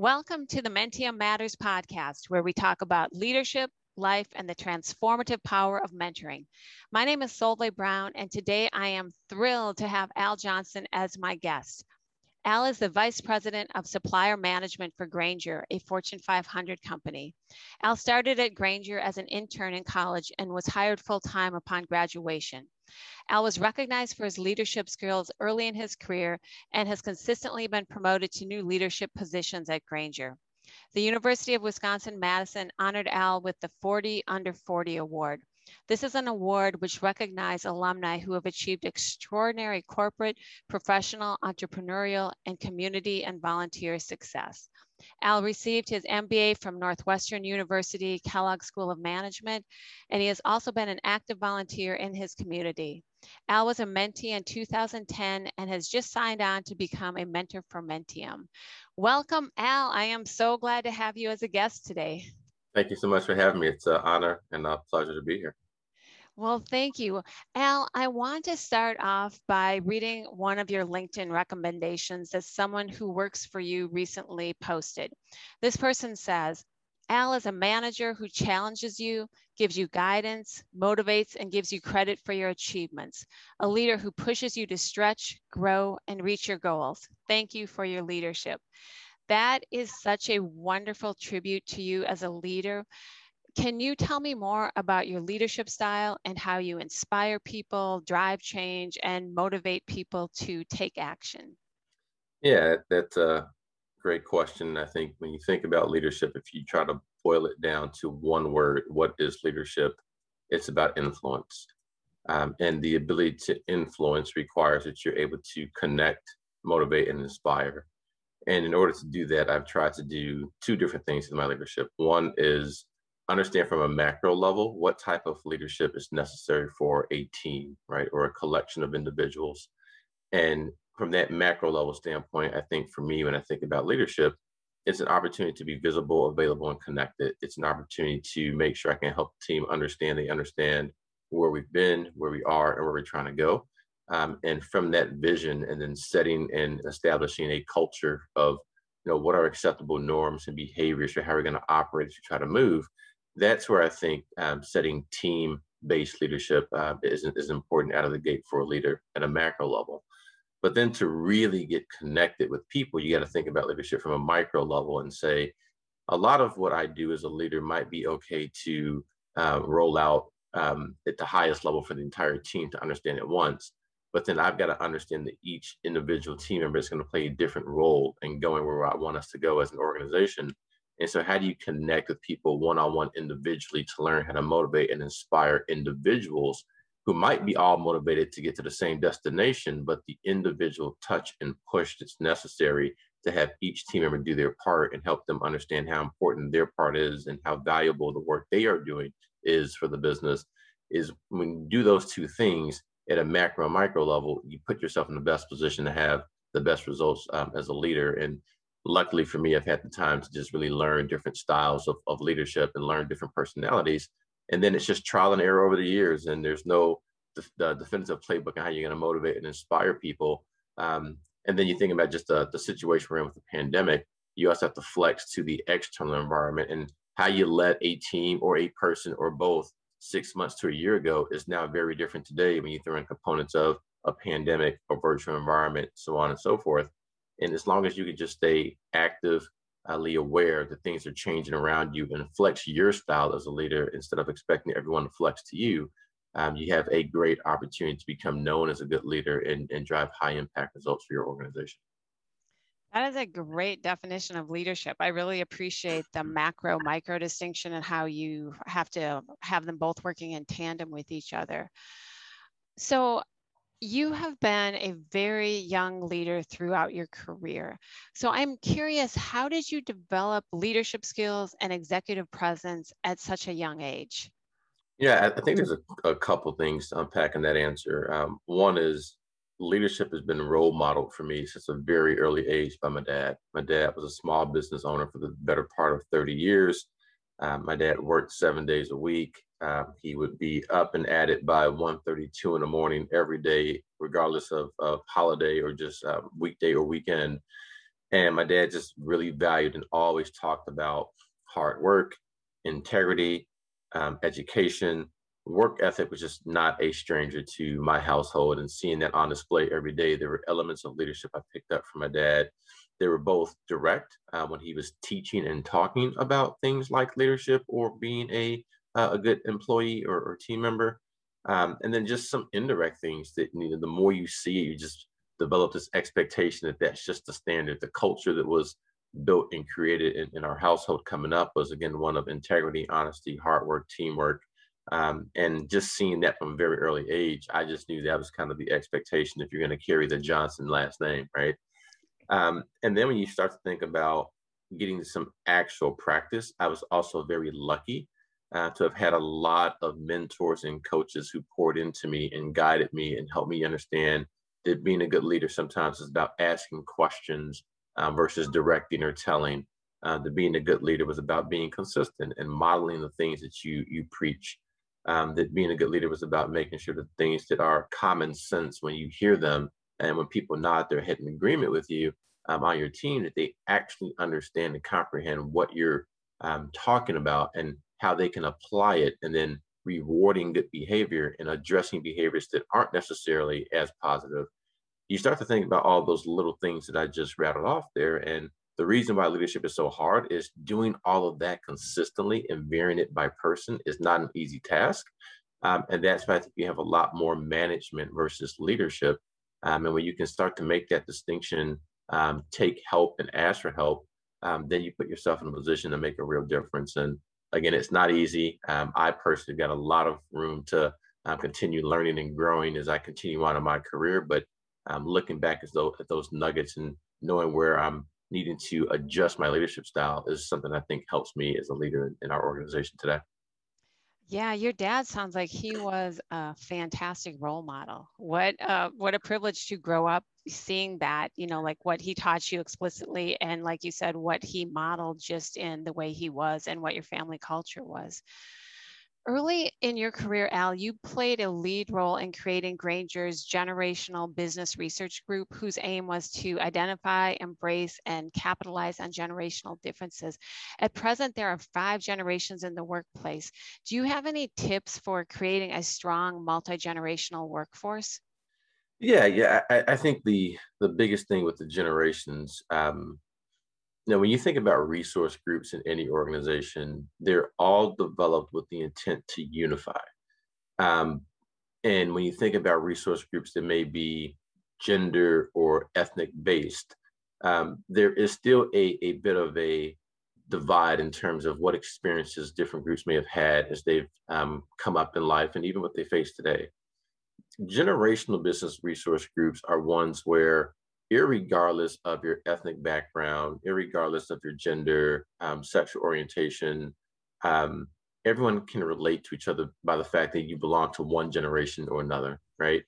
Welcome to the Menttium Matters podcast, where we talk about leadership, life, and the transformative power of mentoring. My name is Solveig Brown, and today I am thrilled to have Al Johnson as my guest. Al is the Vice President of Supplier Management for Grainger, a Fortune 500 company. Al started at Grainger as an intern in college and was hired full time upon graduation. Al was recognized for his leadership skills early in his career and has consistently been promoted to new leadership positions at Grainger. The University of Wisconsin Madison honored Al with the 40 Under 40 Award. This is an award which recognizes alumni who have achieved extraordinary corporate, professional, entrepreneurial, and community and volunteer success. Al received his MBA from Northwestern University Kellogg School of Management, and he has also been an active volunteer in his community. Al was a mentee in 2010 and has just signed on to become a mentor for Menttium. Welcome, Al. I am so glad to have you as a guest today. Thank you so much for having me. It's an honor and a pleasure to be here. Well, thank you. Al, I want to start off by reading one of your LinkedIn recommendations that someone who works for you recently posted. This person says, Al is a manager who challenges you, gives you guidance, motivates, and gives you credit for your achievements. A leader who pushes you to stretch, grow, and reach your goals. Thank you for your leadership. That is such a wonderful tribute to you as a leader. Can you tell me more about your leadership style and how you inspire people, drive change, and motivate people to take action? Yeah, that's a great question. I think when you think about leadership, if you try to boil it down to one word, what is leadership? It's about influence. Um, and the ability to influence requires that you're able to connect, motivate, and inspire. And in order to do that, I've tried to do two different things in my leadership. One is understand from a macro level what type of leadership is necessary for a team, right, or a collection of individuals. And from that macro level standpoint, I think for me, when I think about leadership, it's an opportunity to be visible, available, and connected. It's an opportunity to make sure I can help the team understand they understand where we've been, where we are, and where we're trying to go. Um, and from that vision and then setting and establishing a culture of you know what are acceptable norms and behaviors for how we're going to operate as we try to move that's where i think um, setting team based leadership uh, is, is important out of the gate for a leader at a macro level but then to really get connected with people you got to think about leadership from a micro level and say a lot of what i do as a leader might be okay to uh, roll out um, at the highest level for the entire team to understand at once but then I've got to understand that each individual team member is going to play a different role in going where I want us to go as an organization. And so, how do you connect with people one on one individually to learn how to motivate and inspire individuals who might be all motivated to get to the same destination, but the individual touch and push that's necessary to have each team member do their part and help them understand how important their part is and how valuable the work they are doing is for the business? Is when you do those two things, at a macro micro level, you put yourself in the best position to have the best results um, as a leader. And luckily for me, I've had the time to just really learn different styles of, of leadership and learn different personalities. And then it's just trial and error over the years. And there's no the definitive playbook on how you're going to motivate and inspire people. Um, and then you think about just the, the situation we're in with the pandemic. You also have to flex to the external environment and how you let a team or a person or both six months to a year ago is now very different today when you throw in components of a pandemic, a virtual environment, so on and so forth. And as long as you can just stay actively aware that things are changing around you and flex your style as a leader instead of expecting everyone to flex to you, um, you have a great opportunity to become known as a good leader and, and drive high impact results for your organization. That is a great definition of leadership. I really appreciate the macro micro distinction and how you have to have them both working in tandem with each other. So, you have been a very young leader throughout your career. So, I'm curious how did you develop leadership skills and executive presence at such a young age? Yeah, I think there's a, a couple things to unpack in that answer. Um, one is leadership has been role modeled for me since a very early age by my dad. My dad was a small business owner for the better part of 30 years. Um, my dad worked seven days a week. Um, he would be up and at it by 1.32 in the morning every day, regardless of, of holiday or just uh, weekday or weekend. And my dad just really valued and always talked about hard work, integrity, um, education, work ethic was just not a stranger to my household. And seeing that on display every day, there were elements of leadership I picked up from my dad. They were both direct uh, when he was teaching and talking about things like leadership or being a uh, a good employee or, or team member, um, and then just some indirect things that you know, the more you see, you just develop this expectation that that's just the standard. The culture that was built and created in, in our household coming up was again one of integrity, honesty, hard work, teamwork, um, and just seeing that from a very early age, I just knew that was kind of the expectation if you're going to carry the Johnson last name, right? Um, and then when you start to think about getting some actual practice, I was also very lucky uh, to have had a lot of mentors and coaches who poured into me and guided me and helped me understand that being a good leader sometimes is about asking questions uh, versus directing or telling. Uh, that being a good leader was about being consistent and modeling the things that you you preach. Um, that being a good leader was about making sure that things that are common sense when you hear them and when people nod their head in agreement with you um, on your team, that they actually understand and comprehend what you're um, talking about and how they can apply it, and then rewarding good behavior and addressing behaviors that aren't necessarily as positive you start to think about all those little things that I just rattled off there. And the reason why leadership is so hard is doing all of that consistently and varying it by person is not an easy task. Um, and that's why I think you have a lot more management versus leadership. Um, and when you can start to make that distinction, um, take help and ask for help, um, then you put yourself in a position to make a real difference. And again, it's not easy. Um, I personally got a lot of room to uh, continue learning and growing as I continue on in my career, but um, looking back as though at those nuggets and knowing where I'm needing to adjust my leadership style is something I think helps me as a leader in our organization today. Yeah, your dad sounds like he was a fantastic role model. What uh, what a privilege to grow up seeing that, you know, like what he taught you explicitly and like you said what he modeled just in the way he was and what your family culture was. Early in your career, Al, you played a lead role in creating Grainger's generational business research group, whose aim was to identify, embrace, and capitalize on generational differences. At present, there are five generations in the workplace. Do you have any tips for creating a strong multi generational workforce? Yeah, yeah. I, I, think the the biggest thing with the generations, um, now, when you think about resource groups in any organization, they're all developed with the intent to unify. Um, and when you think about resource groups that may be gender or ethnic based, um, there is still a, a bit of a divide in terms of what experiences different groups may have had as they've um, come up in life and even what they face today. Generational business resource groups are ones where irregardless of your ethnic background, irregardless of your gender, um, sexual orientation, um, everyone can relate to each other by the fact that you belong to one generation or another, right?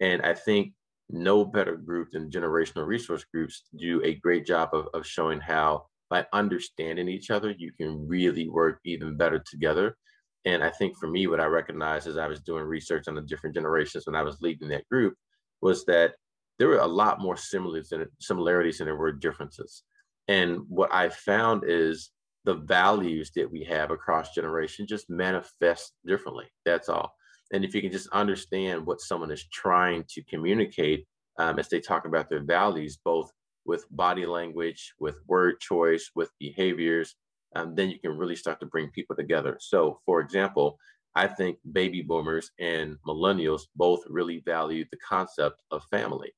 And I think no better group than generational resource groups do a great job of, of showing how by understanding each other, you can really work even better together. And I think for me, what I recognized as I was doing research on the different generations when I was leading that group was that there were a lot more similarities than, similarities than there were differences. And what I found is the values that we have across generations just manifest differently. That's all. And if you can just understand what someone is trying to communicate um, as they talk about their values, both with body language, with word choice, with behaviors, um, then you can really start to bring people together. So, for example, I think baby boomers and millennials both really value the concept of family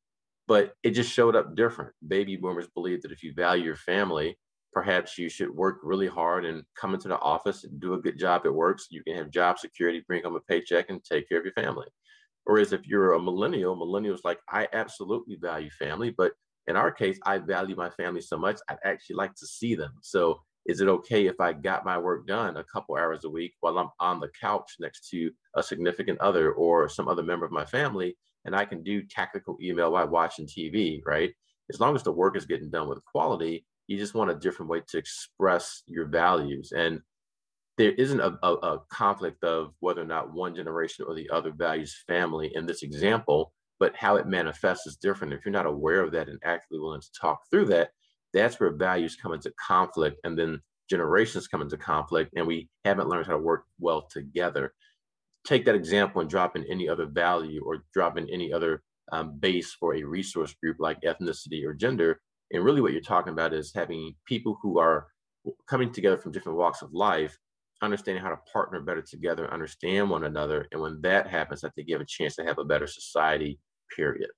but it just showed up different. Baby boomers believe that if you value your family, perhaps you should work really hard and come into the office and do a good job at work so you can have job security, bring home a paycheck, and take care of your family. Whereas if you're a millennial, millennials like, I absolutely value family, but in our case, I value my family so much, I'd actually like to see them. So is it okay if I got my work done a couple hours a week while I'm on the couch next to a significant other or some other member of my family and I can do tactical email while watching TV, right? As long as the work is getting done with quality, you just want a different way to express your values. And there isn't a, a, a conflict of whether or not one generation or the other values family in this example, but how it manifests is different. If you're not aware of that and actively willing to talk through that, that's where values come into conflict and then generations come into conflict and we haven't learned how to work well together. Take that example and drop in any other value or drop in any other um, base for a resource group like ethnicity or gender. And really, what you're talking about is having people who are coming together from different walks of life, understanding how to partner better together, understand one another. And when that happens, I think you have a chance to have a better society, period.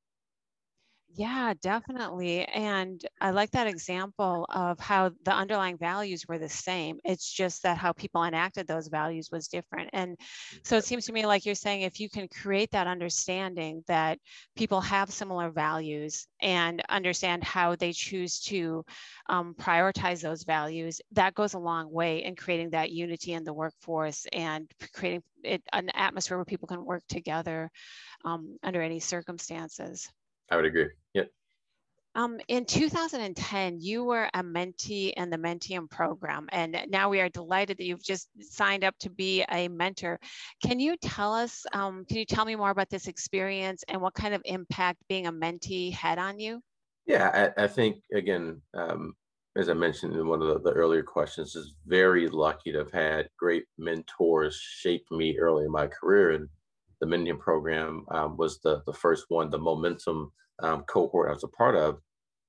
Yeah, definitely. And I like that example of how the underlying values were the same. It's just that how people enacted those values was different. And so it seems to me like you're saying if you can create that understanding that people have similar values and understand how they choose to um, prioritize those values, that goes a long way in creating that unity in the workforce and creating it, an atmosphere where people can work together um, under any circumstances. I would agree. Yep. Um, in 2010, you were a mentee in the Menttium program, and now we are delighted that you've just signed up to be a mentor. Can you tell us, um, can you tell me more about this experience and what kind of impact being a mentee had on you? Yeah, I, I think, again, um, as I mentioned in one of the, the, earlier questions, is very lucky to have had great mentors shape me early in my career. And the Menttium program um, was the, the first one, the momentum um, cohort I was a part of,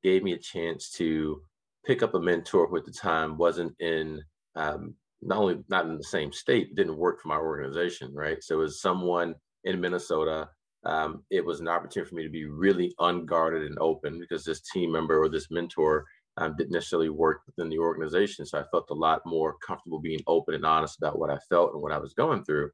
gave me a chance to pick up a mentor who at the time wasn't in, um, not only not in the same state, didn't work for my organization, right? So it was someone in Minnesota. Um, it was an opportunity for me to be really unguarded and open because this team member or this mentor um, didn't necessarily work within the organization. So I felt a lot more comfortable being open and honest about what I felt and what I was going through.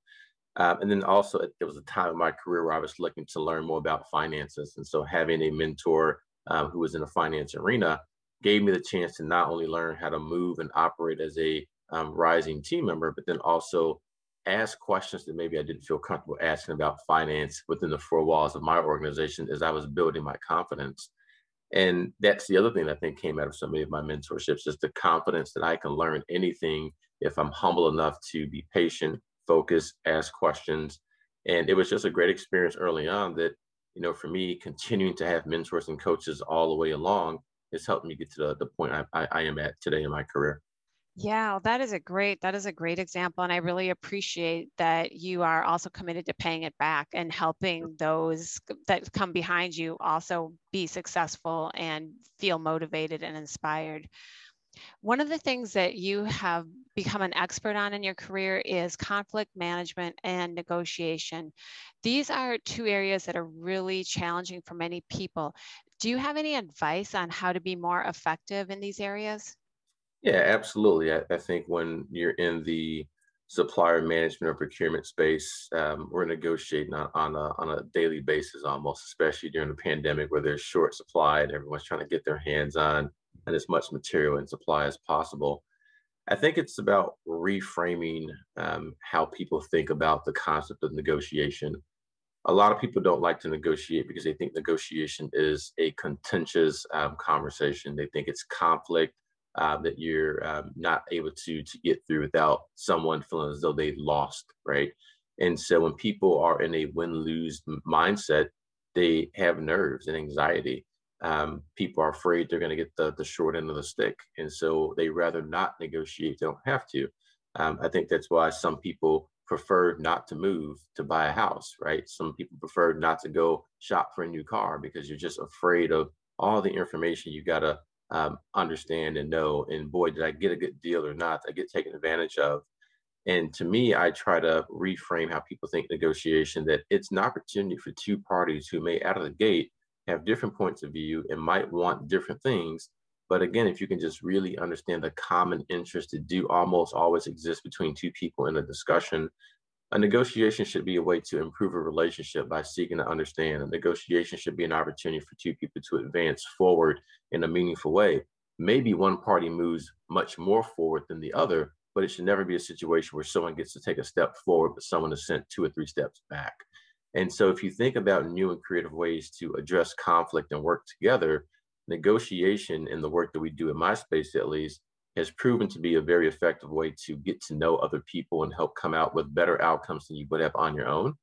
Um, and then also, there was a time in my career where I was looking to learn more about finances. And so, having a mentor um, who was in the finance arena gave me the chance to not only learn how to move and operate as a um, rising team member, but then also ask questions that maybe I didn't feel comfortable asking about finance within the four walls of my organization as I was building my confidence. And that's the other thing I think came out of so many of my mentorships is the confidence that I can learn anything if I'm humble enough to be patient focus, ask questions. And it was just a great experience early on that, you know, for me, continuing to have mentors and coaches all the way along has helped me get to the, the point I, I, I am at today in my career. Yeah, that is a great that is a great example and I really appreciate that you are also committed to paying it back and helping those that come behind you also be successful and feel motivated and inspired. One of the things that you have become an expert on in your career is conflict management and negotiation. These are two areas that are really challenging for many people. Do you have any advice on how to be more effective in these areas? Yeah, absolutely. I, I think when you're in the supplier management or procurement space, um, we're negotiating on, on, a, on a daily basis almost, especially during the pandemic where there's short supply and everyone's trying to get their hands on and as much material and supply as possible. I think it's about reframing um, how people think about the concept of negotiation. A lot of people don't like to negotiate because they think negotiation is a contentious um, conversation. They think it's conflict uh, that you're um, not able to to get through without someone feeling as though they lost, right? And so when people are in a win-lose mindset, they have nerves and anxiety um, people are afraid they're going to get the, the short end of the stick. And so they rather not negotiate, they don't have to. Um, I think that's why some people prefer not to move to buy a house, right? Some people prefer not to go shop for a new car because you're just afraid of all the information you got to um, understand and know. And boy, did I get a good deal or not? I get taken advantage of? And to me, I try to reframe how people think negotiation that it's an opportunity for two parties who may out of the gate have different points of view and might want different things. But again, if you can just really understand the common interest that do almost always exist between two people in a discussion, a negotiation should be a way to improve a relationship by seeking to understand. A negotiation should be an opportunity for two people to advance forward in a meaningful way. Maybe one party moves much more forward than the other, but it should never be a situation where someone gets to take a step forward, but someone is sent two or three steps back. And so, if you think about new and creative ways to address conflict and work together, negotiation in the work that we do in my space, at least, has proven to be a very effective way to get to know other people and help come out with better outcomes than you would have on your own.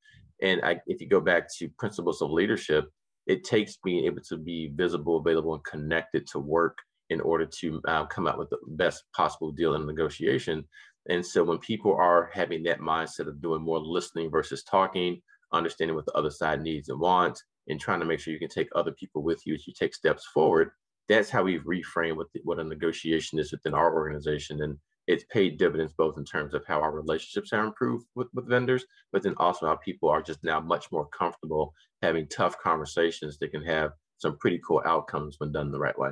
And I, if you go back to principles of leadership, it takes being able to be visible, available, and connected to work in order to uh, come up with the best possible deal in negotiation. And so when people are having that mindset of doing more listening versus talking, understanding what the other side needs and wants, and trying to make sure you can take other people with you as you take steps forward, that's how we've reframed what, the, what a negotiation is within our organization. And it's paid dividends both in terms of how our relationships are improved with, with vendors, but then also how people are just now much more comfortable having tough conversations that can have some pretty cool outcomes when done the right way.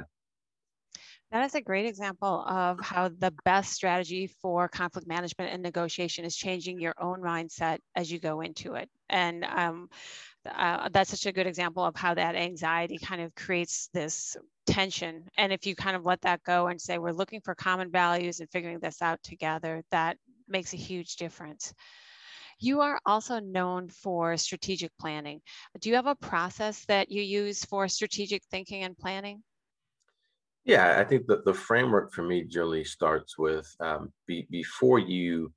That is a great example of how the best strategy for conflict management and negotiation is changing your own mindset as you go into it. And um, uh, that's such a good example of how that anxiety kind of creates this tension. And if you kind of let that go and say, we're looking for common values and figuring this out together, that makes a huge difference. You are also known for strategic planning. Do you have a process that you use for strategic thinking and planning? Yeah, I think that the framework for me generally starts with um, be, before you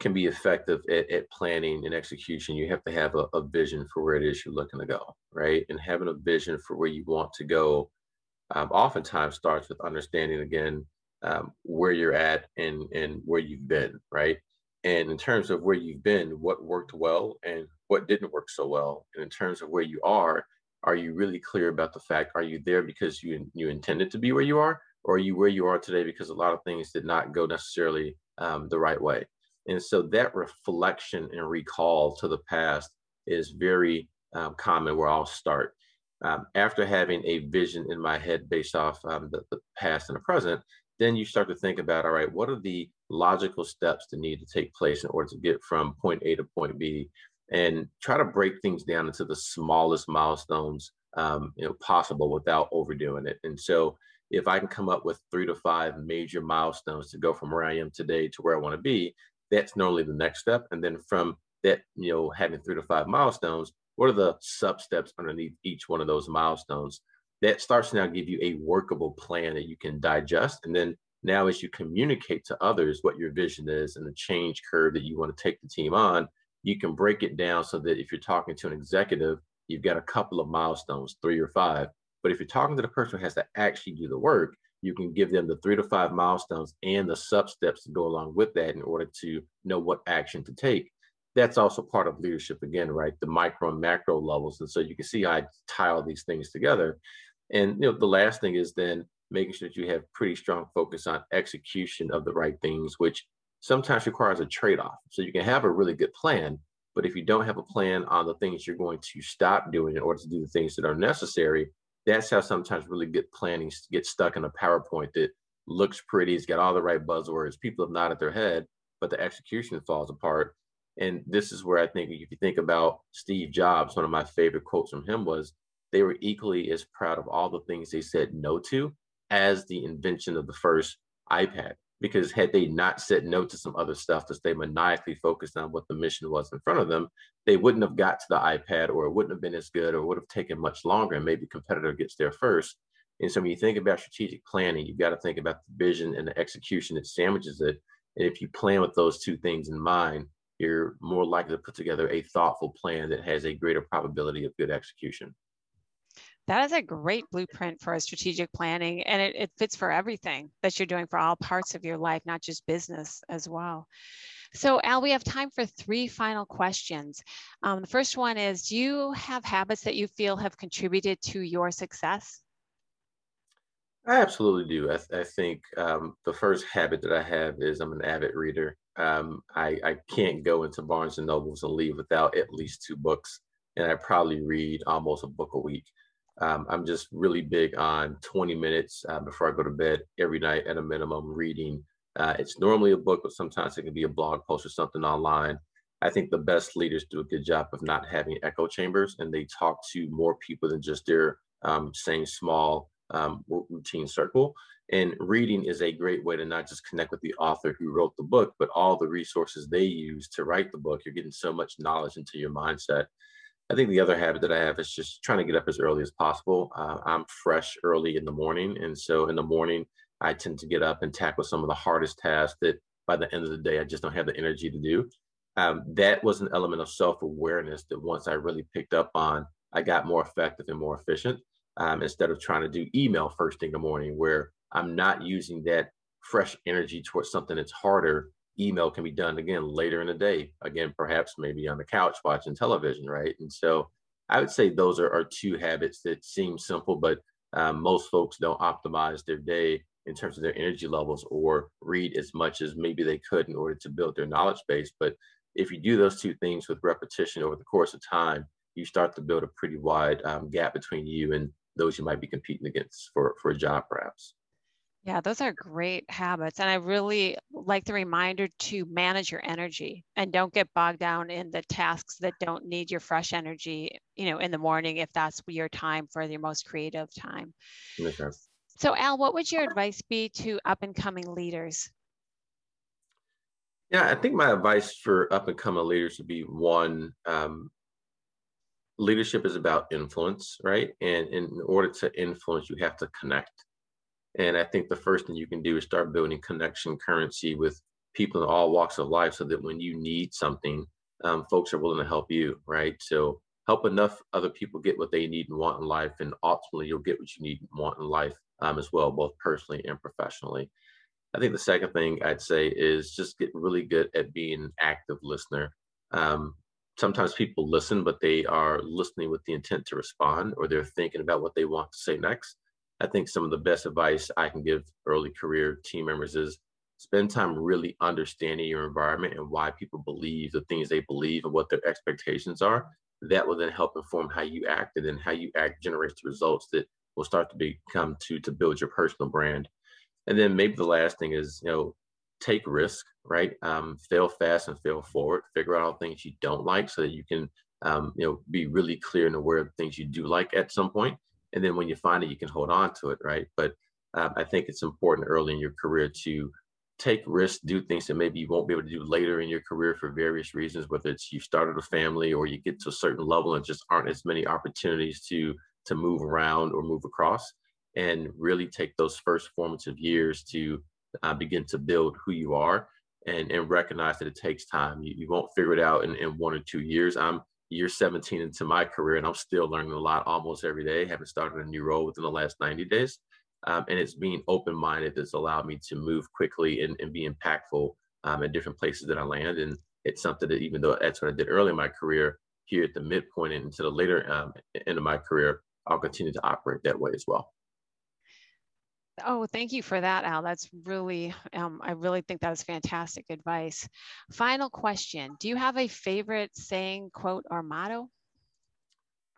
can be effective at, at, planning and execution, you have to have a, a, vision for where it is you're looking to go, right? And having a vision for where you want to go um, oftentimes starts with understanding again um, where you're at and, and where you've been, right? And in terms of where you've been, what worked well and what didn't work so well. And in terms of where you are, are you really clear about the fact are you there because you you intended to be where you are or are you where you are today because a lot of things did not go necessarily um, the right way? And so that reflection and recall to the past is very um, common where i'll start. Um, after having a vision in my head based off um, the, the past and the present then you start to think about all right what are the logical steps that need to take place in order to get from point a to point b and try to break things down into the smallest milestones um, you know possible without overdoing it. And so if I can come up with three to five major milestones to go from where I am today to where I want to be, that's normally the next step. And then from that, you know, having three to five milestones, what are the sub steps underneath each one of those milestones? That starts to now give you a workable plan that you can digest. And then now, as you communicate to others what your vision is and the change curve that you want to take the team on, you can break it down so that if you're talking to an executive, you've got a couple of milestones, three or five. But if you're talking to the person who has to actually do the work, you can give them the three to five milestones and the sub steps to go along with that in order to know what action to take. That's also part of leadership again, right? The micro and macro levels. And so you can see I tie all these things together. And you know, the last thing is then making sure that you have pretty strong focus on execution of the right things, which sometimes requires a trade-off. So you can have a really good plan, but if you don't have a plan on the things you're going to stop doing in order to do the things that are necessary, that's how sometimes really good planning gets stuck in a PowerPoint that looks pretty, it's got all the right buzzwords, people have nodded their head, but the execution falls apart. And this is where I think if you think about Steve Jobs, one of my favorite quotes from him was, they were equally as proud of all the things they said no to as the invention of the first iPad because had they not said no to some other stuff to stay maniacally focused on what the mission was in front of them, they wouldn't have got to the iPad or it wouldn't have been as good or would have taken much longer and maybe competitor gets there first. And so when you think about strategic planning, you've got to think about the vision and the execution that sandwiches it. And if you plan with those two things in mind, you're more likely to put together a thoughtful plan that has a greater probability of good execution. That is a great blueprint for a strategic planning, and it, it fits for everything that you're doing for all parts of your life, not just business as well. So, Al, we have time for three final questions. Um, the first one is Do you have habits that you feel have contributed to your success? I absolutely do. I, th- I think um, the first habit that I have is I'm an avid reader. Um, I, I can't go into Barnes and Nobles and leave without at least two books, and I probably read almost a book a week. Um, I'm just really big on 20 minutes uh, before I go to bed every night at a minimum reading. Uh, it's normally a book, but sometimes it can be a blog post or something online. I think the best leaders do a good job of not having echo chambers and they talk to more people than just their um, same small um, routine circle. And reading is a great way to not just connect with the author who wrote the book, but all the resources they use to write the book. You're getting so much knowledge into your mindset. I think the other habit that I have is just trying to get up as early as possible. Uh, I'm fresh early in the morning. And so in the morning, I tend to get up and tackle some of the hardest tasks that by the end of the day, I just don't have the energy to do. Um, that was an element of self awareness that once I really picked up on, I got more effective and more efficient. Um, instead of trying to do email first thing in the morning, where I'm not using that fresh energy towards something that's harder, email can be done again later in the day. Again, perhaps maybe on the couch watching television, right? And so I would say those are, are two habits that seem simple, but um, most folks don't optimize their day in terms of their energy levels or read as much as maybe they could in order to build their knowledge base. But if you do those two things with repetition over the course of time, you start to build a pretty wide um, gap between you and those you might be competing against for, for a job, perhaps. Yeah, those are great habits. And I really like the reminder to manage your energy and don't get bogged down in the tasks that don't need your fresh energy, you know, in the morning if that's your time for your most creative time. Okay. So, Al, what would your advice be to up and coming leaders? Yeah, I think my advice for up and coming leaders would be one, um, leadership is about influence, right? And in order to influence, you have to connect. And I think the first thing you can do is start building connection currency with people in all walks of life so that when you need something, um, folks are willing to help you, right? So help enough other people get what they need and want in life, and ultimately you'll get what you need and want in life um, as well, both personally and professionally. I think the second thing I'd say is just get really good at being an active listener. Um, sometimes people listen, but they are listening with the intent to respond, or they're thinking about what they want to say next. I think some of the best advice I can give early career team members is spend time really understanding your environment and why people believe the things they believe and what their expectations are. That will then help inform how you act, and then how you act generates the results that will start to become to to build your personal brand. And then maybe the last thing is, you know, take risk, right? Um, fail fast and fail forward. Figure out all things you don't like so that you can, um, you know, be really clear and aware of things you do like at some point and then when you find it you can hold on to it right? But um, i think it's important early in your career to take risks do things that maybe you won't be able to do later in your career for various reasons whether it's you started a family or you get to a certain level and just aren't as many opportunities to to move around or move across and really take those first formative years to uh, begin to build who you are and and recognize that it takes time. You, you won't figure it out in, in one or two years. I'm year 17 into my career, and I'm still learning a lot almost every day, having started a new role within the last 90 days. Um, and it's being open minded that's allowed me to move quickly and, and be impactful um, in different places that I land. And it's something that, even though that's what I did early in my career, here at the midpoint and into the later um, end of my career, I'll continue to operate that way as well. Oh, thank you for that, Al. That's really, um, I really think that was fantastic advice. Final question Do you have a favorite saying, quote, or motto?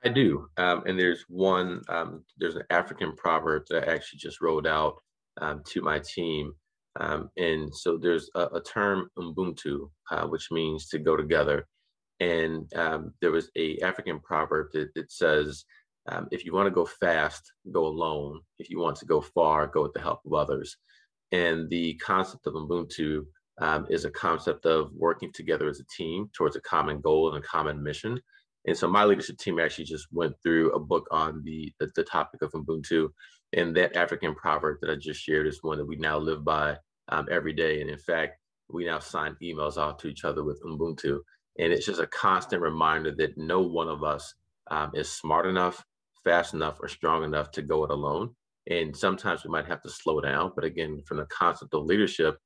I do. Um, and there's one, um, there's an African proverb that I actually just rolled out um, to my team. Um, and so there's a, a term, Ubuntu, uh, which means to go together. And um, there was a African proverb that, that says, um, if you want to go fast, go alone. If you want to go far, go with the help of others. And the concept of Ubuntu um, is a concept of working together as a team towards a common goal and a common mission. And so my leadership team actually just went through a book on the, the, the topic of Ubuntu. And that African proverb that I just shared is one that we now live by um, every day. And in fact, we now sign emails out to each other with Ubuntu. And it's just a constant reminder that no one of us um, is smart enough, fast enough or strong enough to go it alone. And sometimes we might have to slow down. But again, from the concept of leadership,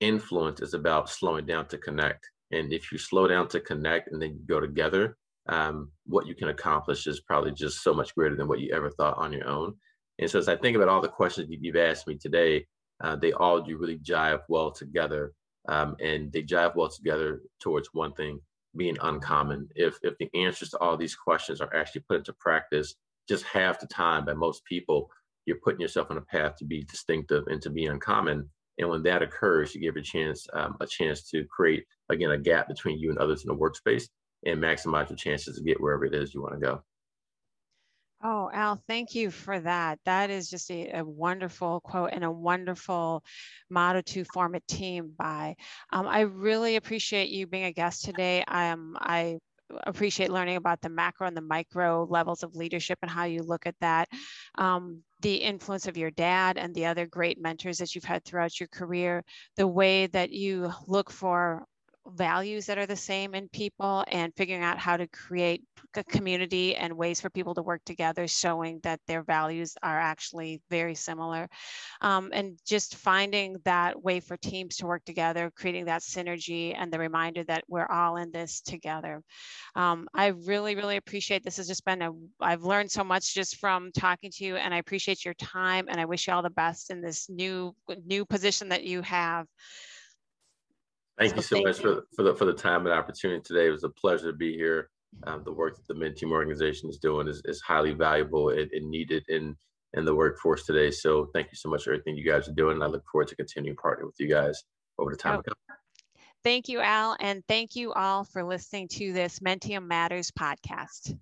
influence is about slowing down to connect. And if you slow down to connect and then you go together, um, what you can accomplish is probably just so much greater than what you ever thought on your own. And so as I think about all the questions you've asked me today, uh, they all do really jive well together. Um, and they jive well together towards one thing, being uncommon. If if the answers to all these questions are actually put into practice just half the time by most people, you're putting yourself on a path to be distinctive and to be uncommon. And when that occurs, you give a chance um, a chance to create again a gap between you and others in the workspace and maximize your chances to get wherever it is you want to go. Oh, Al, thank you for that. That is just a, a wonderful quote and a wonderful motto to form a team by. Um, I really appreciate you being a guest today. Um, I appreciate learning about the macro and the micro levels of leadership and how you look at that. Um, the influence of your dad and the other great mentors that you've had throughout your career, the way that you look for values that are the same in people and figuring out how to create a community and ways for people to work together, showing that their values are actually very similar. Um, and just finding that way for teams to work together, creating that synergy and the reminder that we're all in this together. Um, I really, really appreciate this has just been a, I've learned so much just from talking to you and I appreciate your time and I wish you all the best in this new, new position that you have. Thank so you so thank much you. for, for, the, for the time and opportunity today. It was a pleasure to be here. Um, the work that the Menttium organization is doing is, is highly valuable and, and, needed in, in the workforce today. So thank you so much for everything you guys are doing. And I look forward to continuing partnering with you guys over the time oh. Thank you, Al. And thank you all for listening to this Menttium Matters podcast.